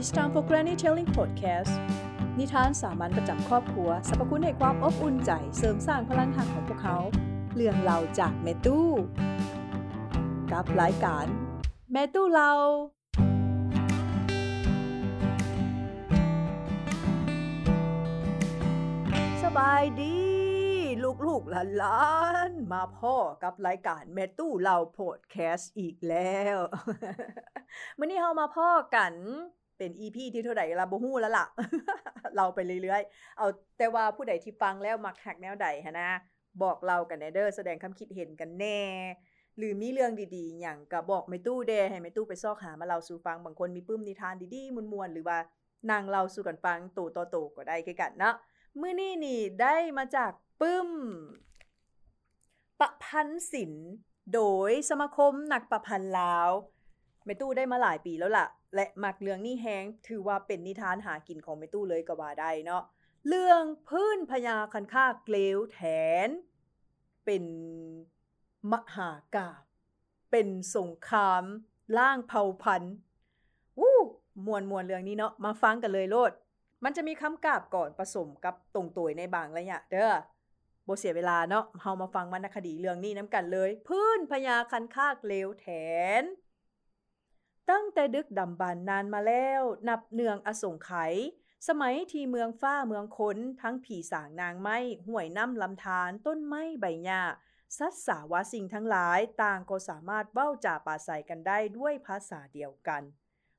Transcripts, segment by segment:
It's time for Granny Telling Podcast นิทานสามัญประจำครอบครัวสรรพคุณให้ความอบอุ่นใจเสริมสร้างพลังหักของพวกเขา เรื่องเราจากแม่ตู้ กับรายการ แม่ตู้เรา สบายดี ลูกๆหลานๆมาพ่อกับรายการแม่ตู้เราโพดแคสต์อีกแล้วมื้อนี้เฮามาพ่อกัน เป็น EP ที่เท่าใดล่ะบ่ฮู้แล้วล่ะ เราไปเรื่อยๆ เอาแต่ว่าผู้ใดที่ฟังแล้วมักฮักแนวใดหันะ บอกเรากันแนเด้อแสดงความคิดเห็นกันแน่ หรือมีเรื่องดีๆหยังก็บอกแม่ตู้เดให้แม่ตู้ไปซอกหามาเล่าสู่ฟังบางคนมีปึ้มนิทานดีๆมวนๆหรือว่านางเล่าสู่กันฟังโตต่อโตก็ได้คือกันเนาะมื้อนี้นี่ได้มาจากปึ้มประพันธ์ศิลป์โดยสมาคมนักประพันธ์ลาวแม่ตู้ได้มาหลายปีแล้วล่ะ และมักเรื่องนี้แฮงถือว่าเป็นนิทานหากินของแม่ตู้เลยก็ว่าได้เนาะเรื่องพื้นพญาคันคาเกลวแถน เป็นมหากาเป็นสงคราม ล่างเผ่าพันธุ์วู้มวนมวนเรื่องนี้เนาะมาฟังกันเลยโลด มันจะมีคำกาบก่อนผสมกับตรงตัวในบางระยะเด้อบ่เสียเวลาเนาะเฮามาฟังวรรณคดีเรื่องนี้นํกันเลย พื้นพญาคันคากเลวแถน ตั้งแต่ดึกดำบรรพ์นานมาแล้ว นับเนืองอสงไขยสมัยที่เมืองฟ้าเมืองคนทั้งผีสางนางไม้ห้วยน้ำลำธารต้นไม้ใบหญ้าสัตว์สาวาสิ่งทั้งหลายต่างก็สามารถเว้าจาปราศัยกันได้ด้วยภาษาเดียวกัน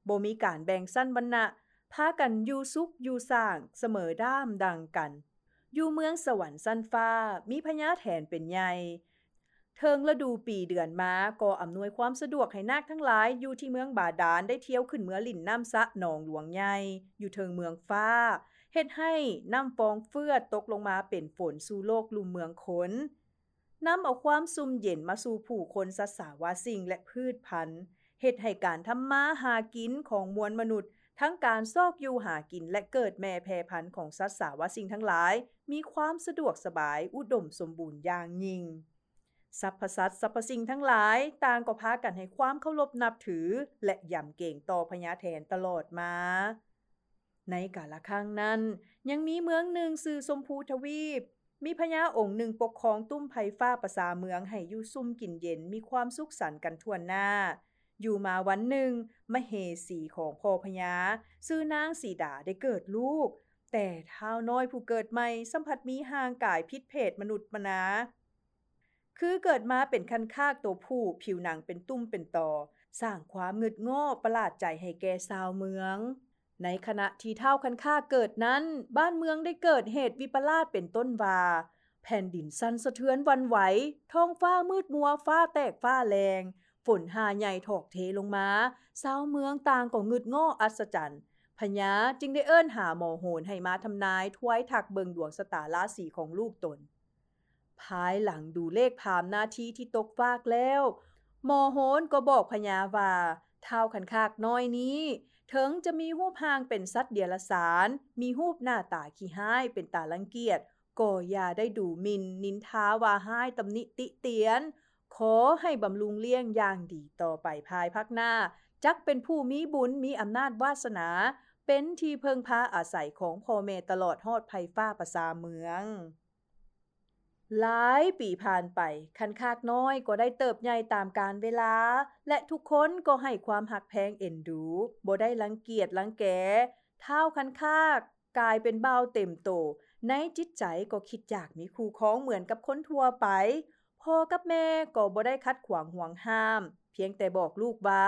บ่มีการแบ่งสั้นวรรณะพากันอยู่สุขอยู่สร้างเสมอด้ามดังกัน อยู่เมืองสวรรค์สั้นฟ้ามีพญาแถนเป็นใหญ่ เทิงฤดูปีเดือนมาก็อำนวยความสะดวกให้นาคทั้งหลาย อยู่ที่เมืองบาดาลได้เที่ยวขึ้นเมือลิ่นน้ำสะหนองหลวงใหญ่อยู่เทิงเมืองฟ้าเฮ็ดให้น้ำฟองเฟือดตกลงมาเป็นฝนสู่โลกลุมเมืองคนน้ำเอาความซุ่มเย็นมาสู่ผู้คนสัตว์สาวาสิ่งและพืชพันธุ์เฮ็ดให้การทำมาหากินของมวลมนุษย์ ทั้งการซอกอยู่หากินและเกิดแม่แพรพันธุ์ของสัตว์สาวาสิ่งทั้งหลาย มีความสะดวกสบายอุดมสมบูรณ์อย่างยิ่ง สรรพสัตว์สรรพสิ่งทั้งหลายต่างก็พากันให้ความเคารพนับถือ และยำเก่งต่อพญาแทนตลอดมา ในกาลครั้งนั้น ยังมีเมืองหนึ่งสื่อสมพูทวีป มีพญาองค์หนึ่งปกครองตุ้มไผ่ฟ้าประสาเมืองให้อยู่ซุ่มกินเย็นมีความสุขสันต์กันทั่วหน้า อยู่มาวันหนึ่งมเหสีของพ่อพญาชื่อนางสีดาได้เกิดลูก แต่เท้าวน้อยผู้เกิดใหม่สัมผัสมีห่างกายพิษเพศมนุษย์มนา คือเกิดมาเป็นคันคากตัวผู้ ผิวหนังเป็นตุ้มเป็นตอ สร้างความงึดง้อประหลาดใจให้แก่ชาวเมือง ในขณะที่เท่าคันค่าเกิดนั้น บ้านเมืองได้เกิดเหตุวิปลาสเป็นต้นวาแผ่นดินสั่นสะเทือนวันไหว ท้องฟ้ามืดมัวฟ้าแตกฟ้าแรง ฝนหาใหญ่ถอกเทลงมาชาวเมืองต่างก็งึดง้ออัศจรรย์พญาจึงได้เอิ้นหาหมอโหนให้มาทำนายทวยถักเบิงดวงสตาราศีของลูกตน ภายหลังดูเลขพามหน้าที่ที่ตกฟากแล้วหมอโหนก็บอกพญาว่าเท่าคันคากน้อยนี้ ถึงจะมีรูปหางเป็นสัตว์เดียรสาร มีรูปหน้าตาขี้ห้ายเป็นตาลังเกียจก็อย่าได้ดูมินนินทาว่าห้ายตำหนิติเตียน ขอให้บำรุงเลี้ยงอย่างดีต่อไปภายภาคหน้า จักเป็นผู้มีบุญมีอำนาจวาสนา เป็นที่เพิงพาอาศัยของพ่อแม่ตลอดฮอดภัยฟ้าประสาเมือง หลายปีผ่านไปคันคากน้อยก็ได้เติบใหญ่ตามการเวลา และทุกคนก็ให้ความหักแพงเอ็นดูบ่ได้รังเกียจรังแกเท้าคันคากกลายเป็นเบาเต็มโต ในจิตใจก็คิดอยากมีคู่ครองเหมือนกับคนทั่วไปพ่อกับแม่ก็บ่ได้คัดขวางห่วงห้าม เพียงแต่บอกลูกว่า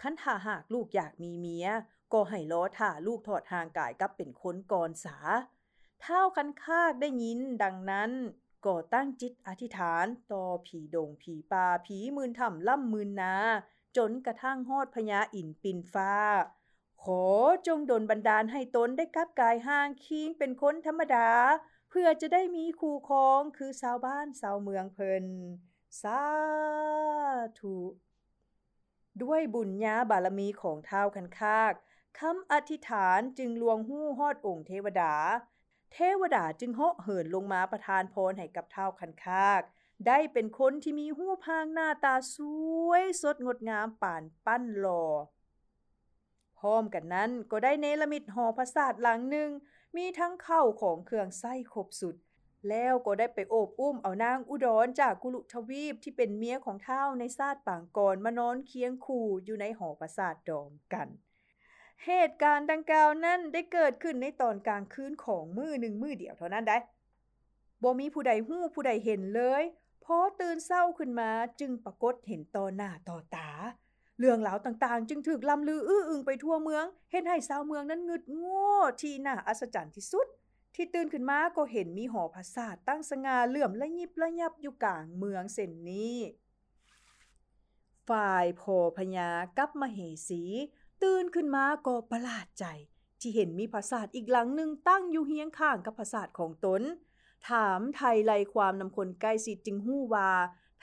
คันถ้าหากลูกอยากมีเมีย ก็ให้รอท่าลูกถอดห่างกายกับเป็นคนก่อนสาเท้าคันคากได้ยินดังนั้น ก็ตั้งจิตอธิษฐาน ต่อผีดงผีป่าผีมืนถ้ำล่ำมืนนา จนกระทั่งฮอดพญาอินปินฟ้า ขอจงดลบันดาลให้ตนได้กลับกายห่างคิงเป็นคนธรรมดา เพื่อจะได้มีคู่ครองคือชาวบ้านชาวเมืองเพิ่นสาธุด้วยบุญญาบารมีของเท้าคันคากคำอธิษฐานจึงลวงหู้ฮอดองค์เทวดา เทวดาจึงเหาะเหินลงมาประทานพรให้กับเท้าคันคาก ได้เป็นคนที่มีหูพางหน้าตาสวยสดงดงามป่านปั้นหลอพร้อมกันนั้นก็ได้เนรมิตหอพระศาสตร์หลังหนึ่ง มีทั้งเข้าของเครื่องไส้ครบสุด แล้วก็ได้ไปโอบอุ้มเอานางอุดรจากกุลุทวีปที่เป็นเมียของเท่าในศาสตร์ปางกรมานอนเคียงคู่อยู่ในหอพระศาสตร์ดอมกัน เหตุการณ์ดังกล่าวนั้นได้เกิดขึ้นในตอนกลางคืนของมือหนึ่งมือเดียวเท่านั้นได้บ่มีผู้ใดหู้ผู้ใดเห็นเลยพอตื่นเศร้าขึ้นมาจึงปรากฏเห็นต่อหน้าต่อตา เรื่องราวต่างๆ จึงถูกลำลืออื้ออึงไปทั่วเมืองเห็นให้ชาวเมืองนั้นงึดโง่ที่น่าอัศจรรย์ที่สุด ที่ตื่นขึ้นมาก็เห็นมีหอพระศาสตั้งสง่าเหลื่อมและยิบละยับอยู่กลางเมืองเส้นนี้ ฝ่ายพพญากับมเหสี ตื่นขึ้นมาก็ประหลาดใจ ที่เห็นมีพระศาสตร์อีกหลังหนึ่งตั้งอยู่เฮียงข้างกับพระศาสตร์ของตน ถามไทยไลความนำคนใกล้สิจึงหู้ว่า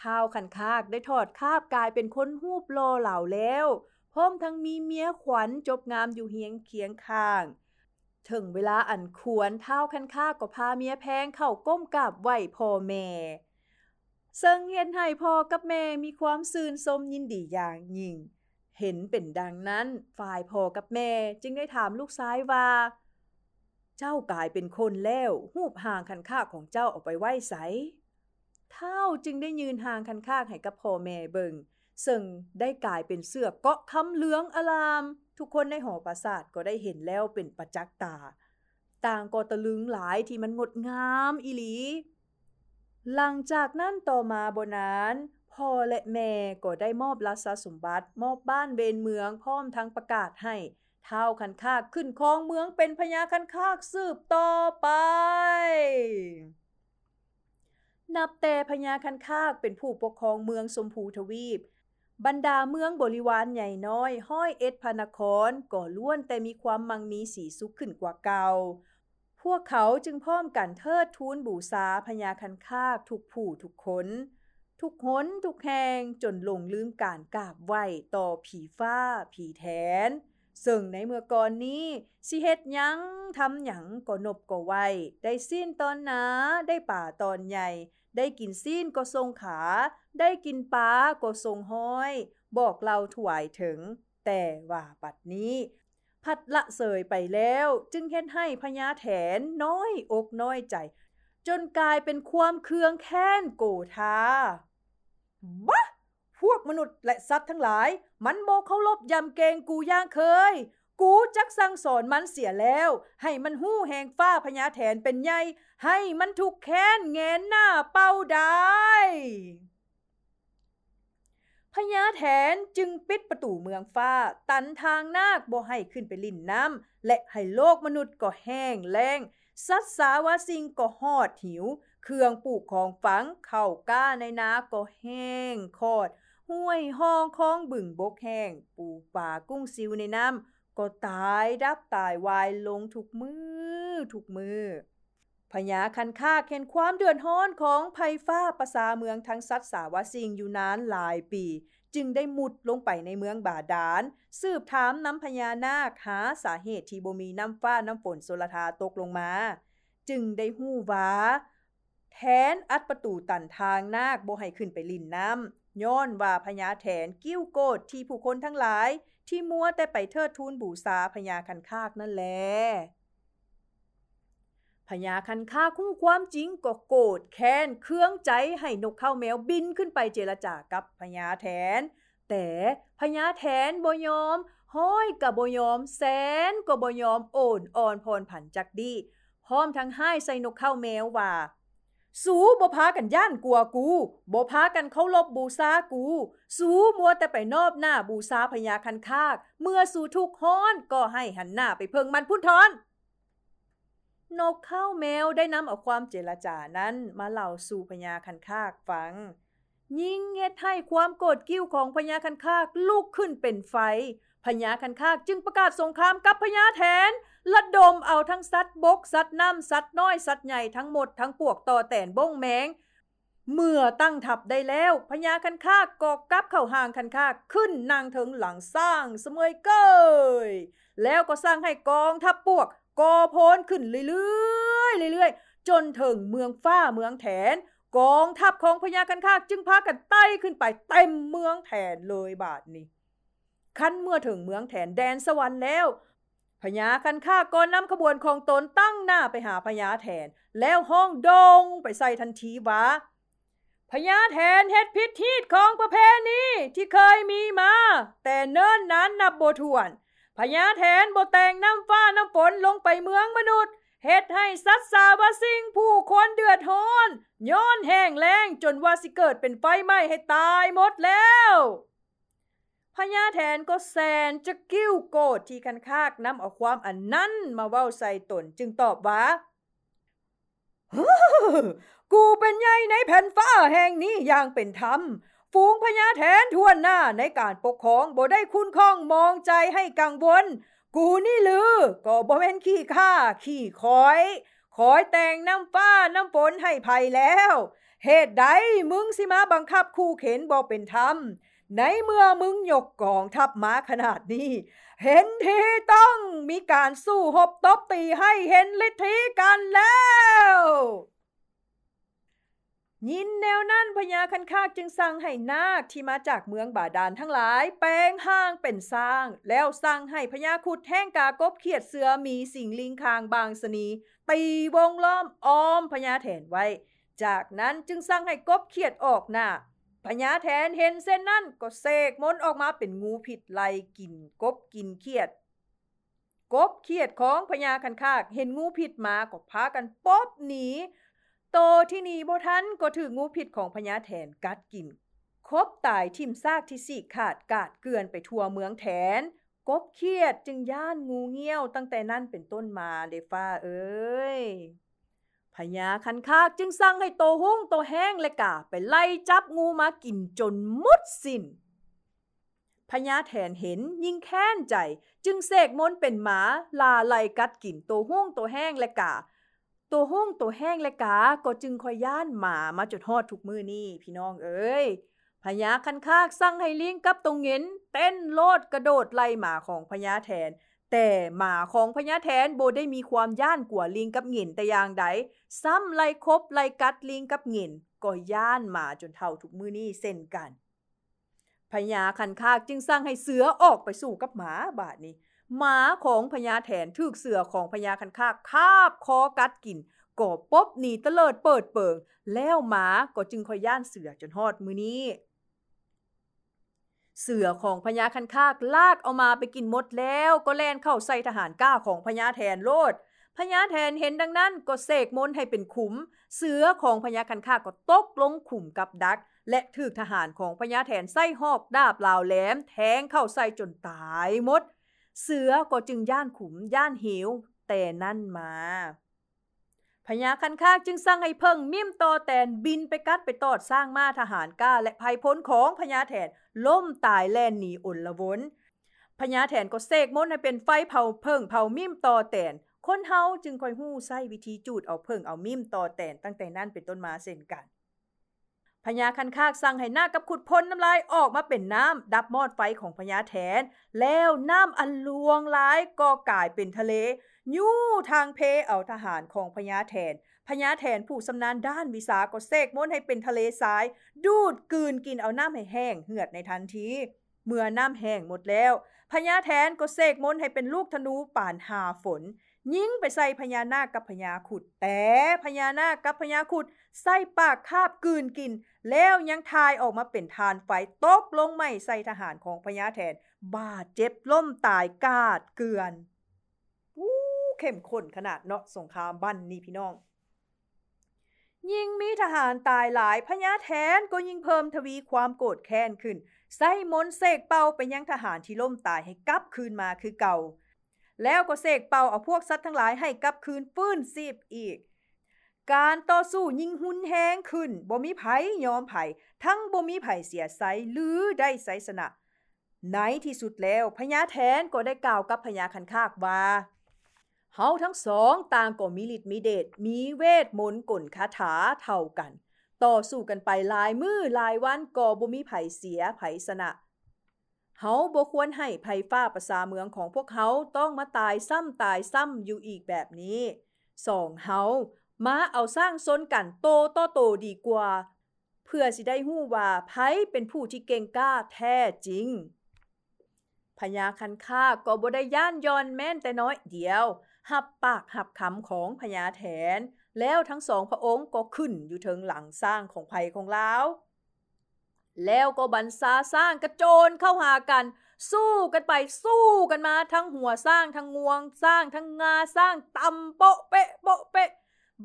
ท้าวขันคากได้ถอดคาบกลายเป็นคนหูปรอเหล่าแล้วพร้อมทั้งมีเมียขวัญจบงามอยู่เฮียงเคียงข้าง ถึงเวลาอันควรเท้าวขันคากก็พาเมียแพงเข้าก้มกราบไหวพ่อแม่ ซึ่งเห็นให้พ่อกับแม่มีความซื่นสมยินดีอย่างยิ่ง เห็นเป็นดังนั้นฝ่ายพ่อกับแม่จึงได้ถามลูกซ้ายว่า เจ้ากลายเป็นคนแล้วหูบห่างคันค่าของเจ้าออกไปไว้ไสเท่าจึงได้ยืนห่างคันค่าให้กับพ่อแม่เบิงซึ่งได้กลายเป็นเสื้อเกาะคำเหลืองอลาม ทุกคนในหอประสาทก็ได้เห็นแล้วเป็นประจักษ์ตา ต่างก็ตะลึงหลายที่มันงดงามอีหลี หลังจากนั้นต่อมาบนนั้น พ่อและแม่ก็ได้มอบรัศสมบัติ มอบบ้านเบนเมืองพร้อมทั้งประกาศให้เท้าคันคากขึ้นครองเมืองเป็นพญาคันคากสืบต่อไป นับแต่พญาคันคากเป็นผู้ปกครองเมืองสมภูทวีป บรรดาเมืองบริวารใหญ่น้อย ห้อยเอ็ดพนครก็ล้วนแต่มีความมังมีสีสุขขึ้นกว่าเก่า พวกเขาจึงพร้อมกันเทิดทูนบูษาพญาคันคากทุกผู้ทุกคน ทุกหนทุกแห่งจนลงลืมการกราบไหวต่อผีฟ้า ผีแทน ซึ่งในเมื่อก่อนนี้ สิเฮ็ดหยังทำหยังก็นบก็ไวได้สิ้นตอนหนา ได้ป่าตอนใหญ่ ได้กินสิ้นก็ทรงขา ได้กินปลาก็ทรงห้อย บอกเราถวายถึง แต่ว่าปัดนี้ พัดละเสยไปแล้ว จึงเฮ็ดให้พญาแถนน้อยอกน้อยใจจนกลายเป็นความเคืองแค้นโกธา บะพวกมนุษย์และสัตว์ทั้งหลาย มันบ่เคารพย่ำเกงกูย่างเคย กูจักสั่งสอนมันเสียแล้ว ให้มันหู้แหงฟ้าพญาแถนเป็นใหญ่ให้มันทุกแค้นแงนหน้าเป้าได้พญาแถนจึงปิดประตูเมืองฟ้า ตันทางนาคบ่ให้ขึ้นไปลิ่นน้ำและให้โลกมนุษย์ก็แห้งแล้งสัตว์สาวาสิงก็หอดหิว เครื่องปลูกของฝังเข้าก้าในนาก็แห้งคอด ห้วยห้องของบึงบกแห้งปูป่ากุ้งซิวในน้ำก็ตายดับตายวายลงทุกมือทุกมือพญาคันคากเห็นความเดือดร้อนของภัยฟ้าประสาเมืองทั้งสัตว์สาวสิงอยู่นานหลายปี จึงได้มุดลงไปในเมืองบาดาลสืบถามน้ำพญานาคหาสาเหตุที่บ่มีน้ำฟ้าน้ำฝนโสลธาตกลงมา จึงได้หู้ว่า แทนอัดประตูตันทางนาคบ่ให้ขึ้นไปลินน้ำย้อนว่าพญาแถนกิ้วโกดที่ผู้คนทั้งหลาย ที่มัวแต่ไปเทิดทูนบูษาพญาคันคากนั่นแลพญาคันคาคุ้ความจริงก็โกรธแค้นเครื่องใจให้นกเข้าแมวบินขึ้นไปเจรจากับพญาแถนแต่พญาแถนบ่ยอม ห้อยกับบ่ยอม แสนก็บ่ยอมโอนอ่อนพรผันจักดี พร้อมทั้งให้ใส่นกเข้าแมวว่า สูบ่พากันย่านกลัวกูบ่พากันเคารพบูชากู สูมัวแต่ไปนอบหน้าบูชาพญาคันคาก เมื่อสู่ทุกฮ้อนก็ให้หันหน้าไปเพิงมันพุ่นทอนนกเข้าแมวได้นำเอาความเจรจานั้นมาเล่าสู่พญาคันคากฟัง ยิ่งเฮ็ดให้ความโกรธกิ้วของพญาคันคากลุกขึ้นเป็นไฟพญาคันคากจึงประกาศสงครามกับพญาแทน ระดมเอาทั้งสัตว์บก สัตว์น้ำสัตว์น้อย สัตว์ใหญ่ทั้งหมดทั้งปวกต่อแตนบ้งแมง เมื่อตั้งทับได้แล้วพญาคันคากก็กลับเข้าห่างคันคากขึ้นนางถึงหลังสร้างเสมยเกยแล้วก็สร้างให้กองทัพปวกกอโพนขึ้นเรื่อยๆเรื่อยๆจนถึงเมืองฟ้าเมืองแถน กองทัพของพญาคันคากจึงพากันไต้ขึ้นไปเต็มเมืองแถนเลยบาดนี้คันเมื่อถึงเมืองแถนแดนสวรรค์แล้ว พญาคันค่าก่อนนำขบวนของตนตั้งหน้าไปหาพญาแทน แล้วห้องดงไปใส่ทันทีวาพญาแทนเฮ็ดพิธีของประเพณีที่เคยมีมา แต่เนิ่นนั้นนับโบ่วนพญาแทนโบแต่งน้ำฟ้าน้ำฝนลงไปเมืองมนุษย์เฮ็ดให้สัตว์สาวสิ่งผู้คนเดือดร้อนย้อนแห้งแล้งจนว่าสิเกิดเป็นไฟไหม้ให้ตายหมดแล้ว ญาแทนก็แสนจะกิ้วโกรธที่คันคากนำเอาความอันนั้นมาเว้าใส่ตนจึงตอบว่ากูเป็นใหญ่ในแผ่นฟ้าแห่งนี้อย่างเป็นธรรม ฝูงพญาแทนทวนหน้าในการปกครองบ่ได้คุณข้องมองใจให้กังวล กูนี่ลือ ก็บ่แม่นขี้ข้าขี้คอย คอยแต่งน้ำฟ้าน้ำฝนให้ภัยแล้ว เหตุใดมึงสิมาบังคับคู่เข็นบ่เป็นธรรม ในเมื่อมึงยกกองทัพม้าขนาดนี้ เห็นทีต้องมีการสู้หบตบตีให้เห็นฤทธิกันแล้วยินแนวนั้นพญาคันคากจึงสั่งให้นาคที่มาจากเมืองบาดาลทั้งหลาย แปลงห้างเป็นสร้าง แล้วสั่งให้พญาขุดแห้งกากบเขียดเสือมีสิ่งลิงคางบางสนี ตีวงล้อมอ้อมพญาแทนไว้ จากนั้นจึงสั่งให้กบเขียดออกหน้า พญาแทนเห็นเส้นนั้นก็เสกมนออกมาเป็นงูผิดไลกินกบกินเขียด กบเขียดของพญาคันคาก เห็นงูผิดมาก็พากันปบหนี โตที่นีบ่ทันก็ถืองูผิดของพญาแทนกัดกิน คบตายทิ่มซากที่สีขาดกาดเกือนไปทั่วเมืองแทน กบเครียดจึงย่านงูเงี้ยวตั้งแต่นั้นเป็นต้นมาเดฟ้าเอ้ย พญาคันคากจึงสั่งให้โตหุ้งโตแห้งและกาไปไล่จับงูมากินจนหมดสิ้นพญาแทนเห็นยิ่งแค้นใจ จึงเสกมนเป็นหมาลาไล่กัดกินโตหุ้งโตแห้งและกาตัวห้องตัวแห้งและกา ก็จึงคอยย่านหมามาจดฮอดทุกมือนี่พี่น้องเอ้ยพญาคันคากสั่งให้ลิงกับตรงเงินเต้นโลดกระโดดไล่หมาของพญาแทน แต่หมาของพญาแทนโบได้มีความย่านกว่าลิงกับเงินแต่อย่างใดซ้ำไล่คบไล่กัดลิงกับเงินก็ย่านหมาจนเท่าทุกมือนี้เส้นกันพญาคันคากจึงสั่งให้เสือออกไปสู่กับหมาบาดนี้ หมาของพญาแถนถึกเสือของพญาคันคากคาบคอกัดกินก็ปบหนีเตลิดเปิดเปิง แล้วหมาก็จึงคอยย่านเสือจนฮอดมือนี้ เสือของพญาคันคากลากเอามาไปกินหมดแล้วก็แล่นเข้าใส่ทหารก้าของพญาแทนโลดพญาแทนเห็นดังนั้นก็เสกมนให้เป็นขุม เสือของพญาคันคากก็ตกลงขุมกับดัก และถึกทหารของพญาแทนใส่หอกดาบลาวแหลม แทงเข้าใส่จนตายหมด เสือก็จึงย่านขุมย่านหิวแต่นั่นมา พญาคันคากจึงสั่งให้เพิ่งมิ่มต่อแตนบินไปกัดไปตอดสร้างมาทหารก้า และภัยพ้นของพญาแทนล่มตายแล่นหนีอนละวนพญาแทนก็เสกมนให้เป็นไฟเผาเพิ่งเผามิ่มต่อแตนคนเฮาจึงคอยฮู้ใช้วิธีจูดเอาเพิ่งเอามิ่มต่อแตนตั้งแต่นั้นเป็นต้นมาเช่นกันพญาคันคากสั่งให้หน้ากับขุดพ้นน้ำลายออกมาเป็นน้ำดับมอดไฟของพญาแทนแล้วน้ำอันลวงหลายก็กลายเป็นทะเล ยู่ทางเพเอาทหารของพญาแทนพญาแทนผู้สำนานด้านวิสาก็เสกมนให้เป็นทะเลทราย ดูดกืนกินเอาน้ำให้แห้งเหือดในทันที เมื่อน้ำแห้งหมดแล้วพญาแทนก็เสกมนให้เป็นลูกธนูป่านหาฝน ยิงไปใส่พญานาคกับพญาขุด แต่พญานาคกับพญาขุดใส่ปากคาบกืนกิน แล้วยังทายออกมาเป็นทานไฟตกลงไม่ใส่ทหารของพญาแทน บาดเจ็บล่มตายกาดเกือน เข้มข้นขนาดเนาะสงครามบ้านนี่พี่น้อง ยิ่งมีทหารตายหลายพญาแทนก็ยิ่งเพิ่มทวีความโกรธแค้นขึ้น ใส่มนเสกเป่าไปยังทหารที่ล่มตายให้กลับคืนมาคือเก่า แล้วก็เสกเป่าเอาพวกสัตว์ทั้งหลายให้กลับคืนฟื้นซีบอีกการต่อสู้ยิ่งหุนแฮงขึ้นบ่มีไผยอมไผทั้งบ่มีไผเสียไสหรือได้ไสสนะในที่สุดแล้วพญาแทนก็ได้กล่าวกับพญาคันคากว่า เฮาทั้งสองต่างก็มีฤทธิ์มีเดชมีเวทมนต์กลคาถาเท่ากัน ต่อสู้กันไปหลายมือหลายวันก็บ่มีไผเสียไผสนะเฮาบ่ควรให้ภัยฟ้าประสาเมืองของพวกเขาต้องมาตายซ้ำตายซ้ำอยู่อีกแบบนี้สองเฮามาเอาสร้างซนกันโตต่อโตดีกว่า เพื่อสิได้ฮู้ว่าไผเป็นผู้ที่เก่งกล้าแท้จริงพญาคันคาก็บ่ได้ย่านยอนแม่นแต่น้อยเดียว หับปากหับคำของพญาแถน แล้วทั้งสองพระองค์ก็ขึ้นอยู่เทิงหลังสร้างของภัยของลาว แล้วก็บันซาสร้างกระโจนเข้าหากัน สู้กันไปสู้กันมาทั้งหัวสร้างทั้งงวงสร้างทั้งงาสร้างตำโปะเปะโปะเปะ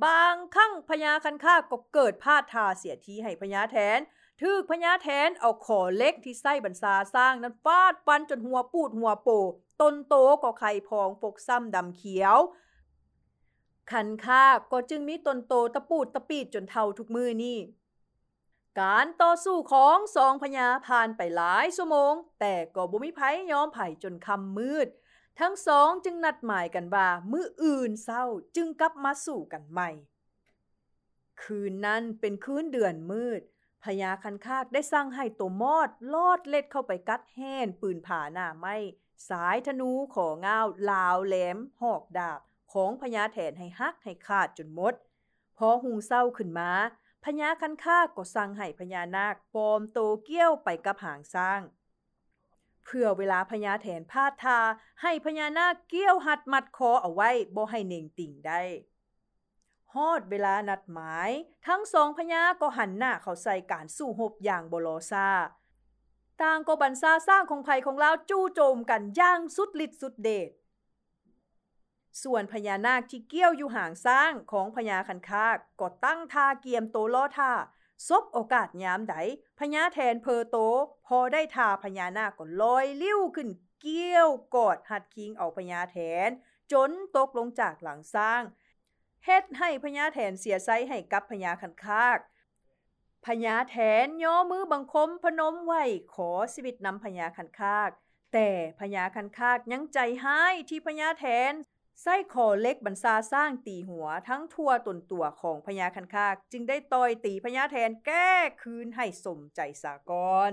บางคั่งพญาคันคาก็เกิดพลาดทาเสียทีให้พญาแทนทึกพญาแทนเอาขอเล็กที่ไส้บรรซาสร้างนั้นฟาดฟันจนหัวปูดหัวโป ต้นโตก็ไข่พองปกซ้ำดำเขียวคันคาก็จึงมีต้นโตตะปูดตะปีดจนเท่าทุกมือนี่ การต่อสู้ของสองพญาผ่านไปหลายชั่วโมง แต่ก็บ่มีไผยอมไผ่จนคำมืด ทั้งสองจึงนัดหมายกันว่ามื้ออื่นเศร้าจึงกลับมาสู่กันใหม่ คืนนั้นเป็นคืนเดือนมืดพญาคันคากได้สร้างให้ตัวมอดลอดเล็ดเข้าไปกัดแห่นปืนผ่าหน้าไม้ สายธนูของ้าวลาวแหลมหอกดาบ ของพญาแถนให้ฮักให้ขาดจนหมด พอหุงเศร้าขึ้นมาพญาคันคากก็สั่งให้พญานาคปลอมโตเกี้ยวไปกับหางสร้างเพื่อเวลาพญาแถนพาดทา ให้พญานาคเกี้ยวหัดมัดคอเอาไว้บ่ให้เน่งติ่งได้ฮอดเวลานัดหมาย ทั้งสองพญาก็หันหน้าเข้าใส่การสู้หบอย่างบลอซา ต่างก็บันซาสร้างของภัยของลาวจู่โจมกันอย่างสุดฤทธิ์สุดเดชส่วนพญานาคที่เกี้ยวอยู่ห่างสร้างของพญาคันคากก็ตั้งท่าเกียมโตล้อท่าซบโอกาสยามใดพญาแทนเพอโต พอได้ท่าพญานาคก็ลอยลิ้วขึ้นเกี้ยวกอดหัดคิงเอาพญาแทน จนตกลงจากหลังสร้างเฮ็ดให้พญาแถนเสียไซให้กับพญาคันคาก พญาแถนย่อมือบังคมพนมไหวขอชีวิตนำพญาคันคากแต่พญาคันคากยังใจห้ายที่พญาแถนไส้คอเล็กบรรซาสร้างตีหัวทั้งทั่วตนตัวของพญาคันคาก จึงได้ต่อยตีพญาแทนแก้คืนให้สมใจสากร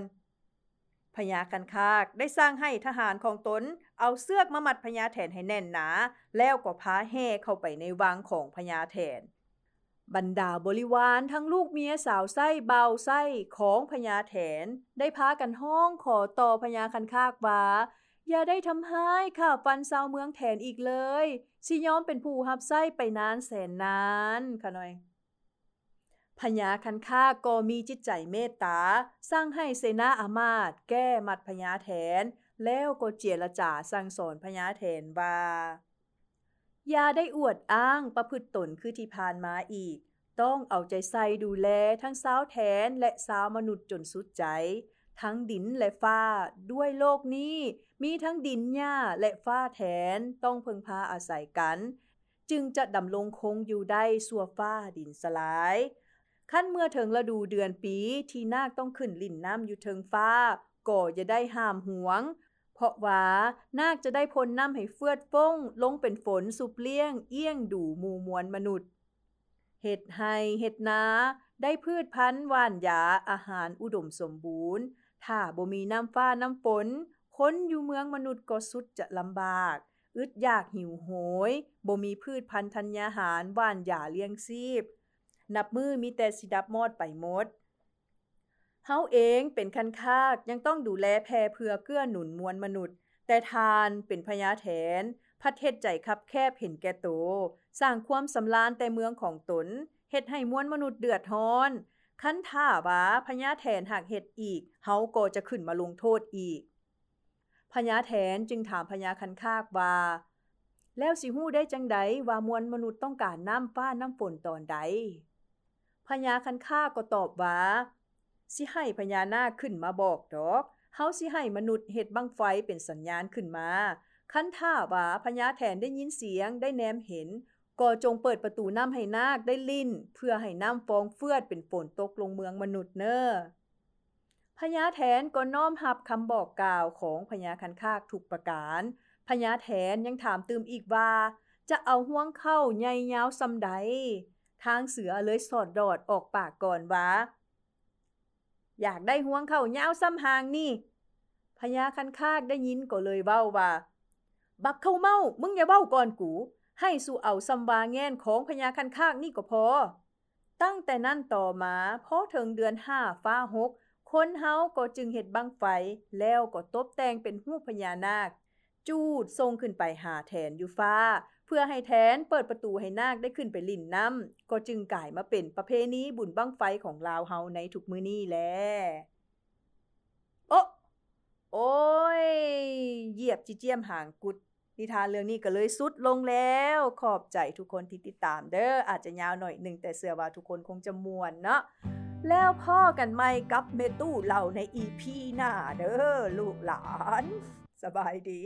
พญาคันคากได้สร้างให้ทหารของตน เอาเสื้อกมามัดพญาแถนให้แน่นหนา แล้วก็พาแห่เข้าไปในวังของพญาแถน บรรดาบริวารทั้งลูกเมียสาวไส้เบาไส้ของพญาแถน ได้พากันห้องขอต่อพญาคันคากว่า อย่าได้ทำให้ข้าฟันสาวเมืองแถนอีกเลย สิยอมเป็นผู้หับไส้ไปนานแสนนานค่ะหน่อยพญาคันคาก็มีจิตใจเมตตา สร้างให้เสนาอามาตแก้มัดพญาแทนแล้วก็เจรจาสั่งสอนพญาแทนว่า อย่าได้อวดอ้างประพฤติตนคือที่ผ่านมาอีก ต้องเอาใจใส่ดูแลทั้งสาวแทนและสาวมนุษย์จนสุดใจ ทั้งดินและฟ้า ด้วยโลกนี้ มีทั้งดินหญ้าและฟ้าแทนต้องพึงพาอาศัยกัน จึงจะดำรงคงอยู่ได้สัวฟ้าดินสลายขั้นเมื่อถึงฤดูเดือนปีที่นาคต้องขึ้นลิ่นน้ำอยู่เทิงฟ้า ก็จะได้ห้ามหวง ราะว่านาคจะได้พลน้ำให้เฟือดฟ้งลงเป็นฝนสุบเลี้ยง เอี้ยงดูหมู่มวลมนุษย์ เห็ดไฮเห็ดนาได้พืชพันธุ์หวานยาอาหารอุดมสมบูรณ์ ถ้าบ่มีน้ำฟ้าน้ำฝนคนอยู่เมืองมนุษย์ก็สุดจะลำบาก อึดอยากหิวโหยบ่มีพืชพันธุ์ธัญญาหารหวานยาเลี้ยงชีพ นับมือมีแต่สิดับมอดไปหมด เฮาเองเป็นคันคากยังต้องดูแลแพเพื่อเกื้อหนุนมวลมนุษย์ แต่ทานเป็นพญาแถน พัดเฮ็ดใจคับแคบเห็นแก่โต สร้างความสำลานแต่เมืองของตนเฮ็ดให้มวลมนุษย์เดือดร้อนคันท่าว่าพญาแถนหากเฮ็ดอีกเฮาก็จะขึ้นมาลงโทษอีกพญาแถนจึงถามพญาคันคากว่า แล้วสิฮู้ได้จังไดว่ามวลมนุษย์ต้องการน้ำฟ้าน้ำฝนตอนใดพญาคันค่าก็ตอบว่า สิให้พญานาคขึ้นมาบอกดอกเฮาสิให้มนุษย์เฮ็ดบังไฟเป็นสัญญาณขึ้นมาคันท่าว่าพญาแทนได้ยินเสียงได้แนมเห็น ก็จงเปิดประตูน้ำให้นาคได้ลิ้นเพื่อให้น้ำฟองเฟือดเป็นฝนตกลงเมืองมนุษย์เนอ้อพญาแทนก็น้อมรับคำบอกกล่าวของพญาคันคากทุกประการพญาแทนยังถามตืมอีกว่า จะเอาห่วงเข้าใหญ่ยาวซำใดทางเสือเลยสอดดอดออกปากก่อนว่า อยากได้ห่วงเข้ายาวซ้ำหางนี่พญาคันคากได้ยินก็เลยเว้าว่า บักเข้าเมา มึงอย่าเว้าก่อนกู ให้สู่เอาซำวาแง่นของพญาคันคากนี่ก็พอ ตั้งแต่นั้นต่อมาพอถึงเดือนห้าฟ้าหกคนเฮาก็จึงเฮ็ดบังไฟ แล้วก็ตบแต่งเป็นรูปพญานาค จูดทรงขึ้นไปหาแทนอยู่ฟ้า พื่อให้แทนเปิดประตูให้นาคได้ขึ้นไปลิ่นน้ำก็จึงกลายมาเป็นประเพณีบุญบั้งไฟของลาวเฮาในทุกมื้อนี้แลโอะโอ้ยเหยียบจิเจียมหางกุด นิทานเรื่องนี้ก็เลยสุดลงแล้ว ขอบใจทุกคนที่ติดตามเด้ออาจจะยาวหน่อยหนึ่งแต่เสือว่าทุกคนคงจะมวนเนาะแล้วพ่อกันใหม่กับเมตู้เราใน EP หน้าเด้อลูกหลาน สบายดี